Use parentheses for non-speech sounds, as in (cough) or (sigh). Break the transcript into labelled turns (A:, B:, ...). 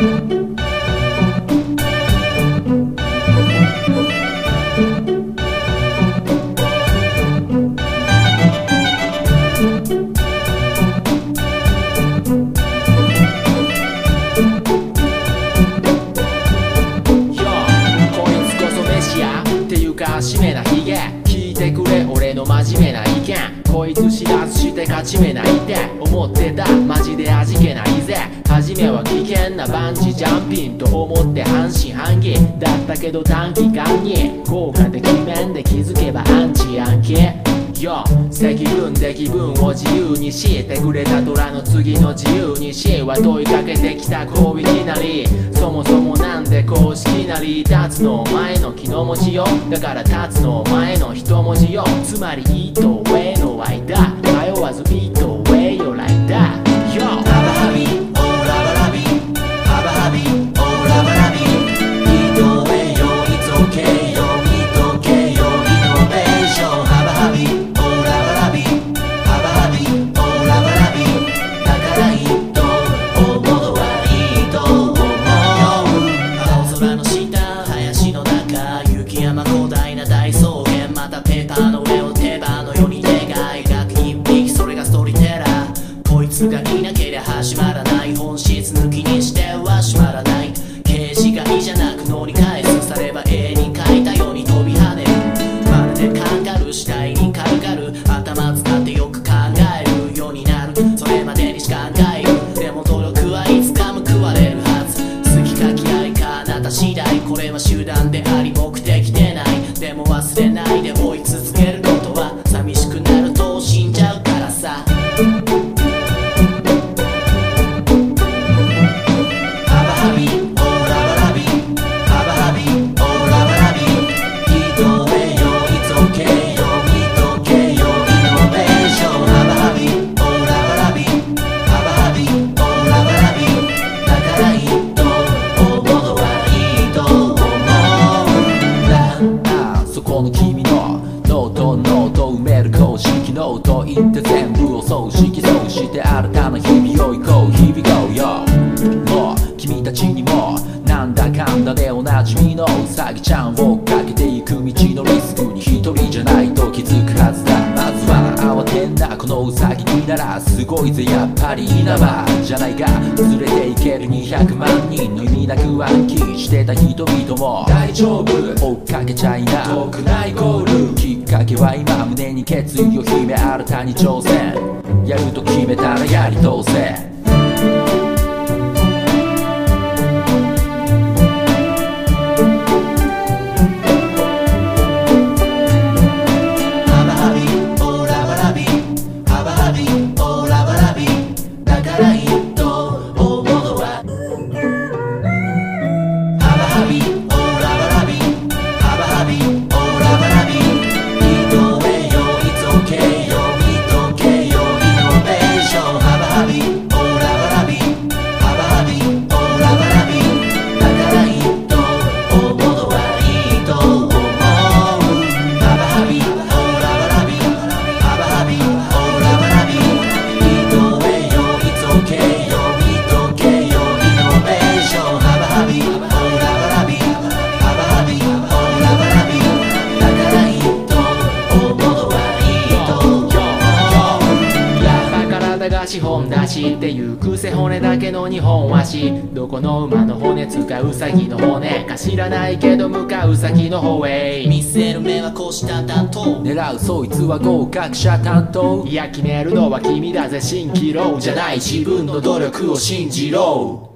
A: 真面聞いてくれ俺の真面目な意見。こいつ知らずして勝ち目ないって。思ってた。マジで味気ないぜ。初めは危険なバンジージャンピンと思って半信半疑。だったけど短期間に。効果的面で気づけばアンチアンキよ積分で気分を自由にしてくれた虎の次の自由にし。は問いかけてきたこういきなり。そもそもで公式なり立つの前の気の文字よ。だから立つの前の一文字よ。つまり「いと上の
B: 愛広大な大草原またペーパーの上を手羽のように願い描く一匹それがストーリーテラーこいつがいなけりゃ始まらない。本質抜きにしては閉まらない。刑事がいいじゃなく脳に返す
C: 全部を葬式そうして新たな日々を行こう。日々 go よもう君たちにもなんだかんだでおなじみのウサギちゃんをかけていく道のリスクに一人じゃないと気づくはずだ。まずは慌てんなこのウサギにならすごいぜやっぱり稲葉。じゃないが連れていける200万人の意味なく暗記してた人々も。大丈夫。追っかけちゃいな。遠くないゴール (laughs) かけは今胸に決意を秘め新たに挑戦。やると決めたらやり通せ。
A: 体が資本だしっていう癖骨だけの日本足どこの馬の骨使うウサギの骨か知らないけど向かう先の方へ。
B: 見せる目はこうした担当。
C: 狙うそいつは合格者担当。
A: いや決めるのは君だぜ。蜃気楼じゃない。自分の努力を信じろ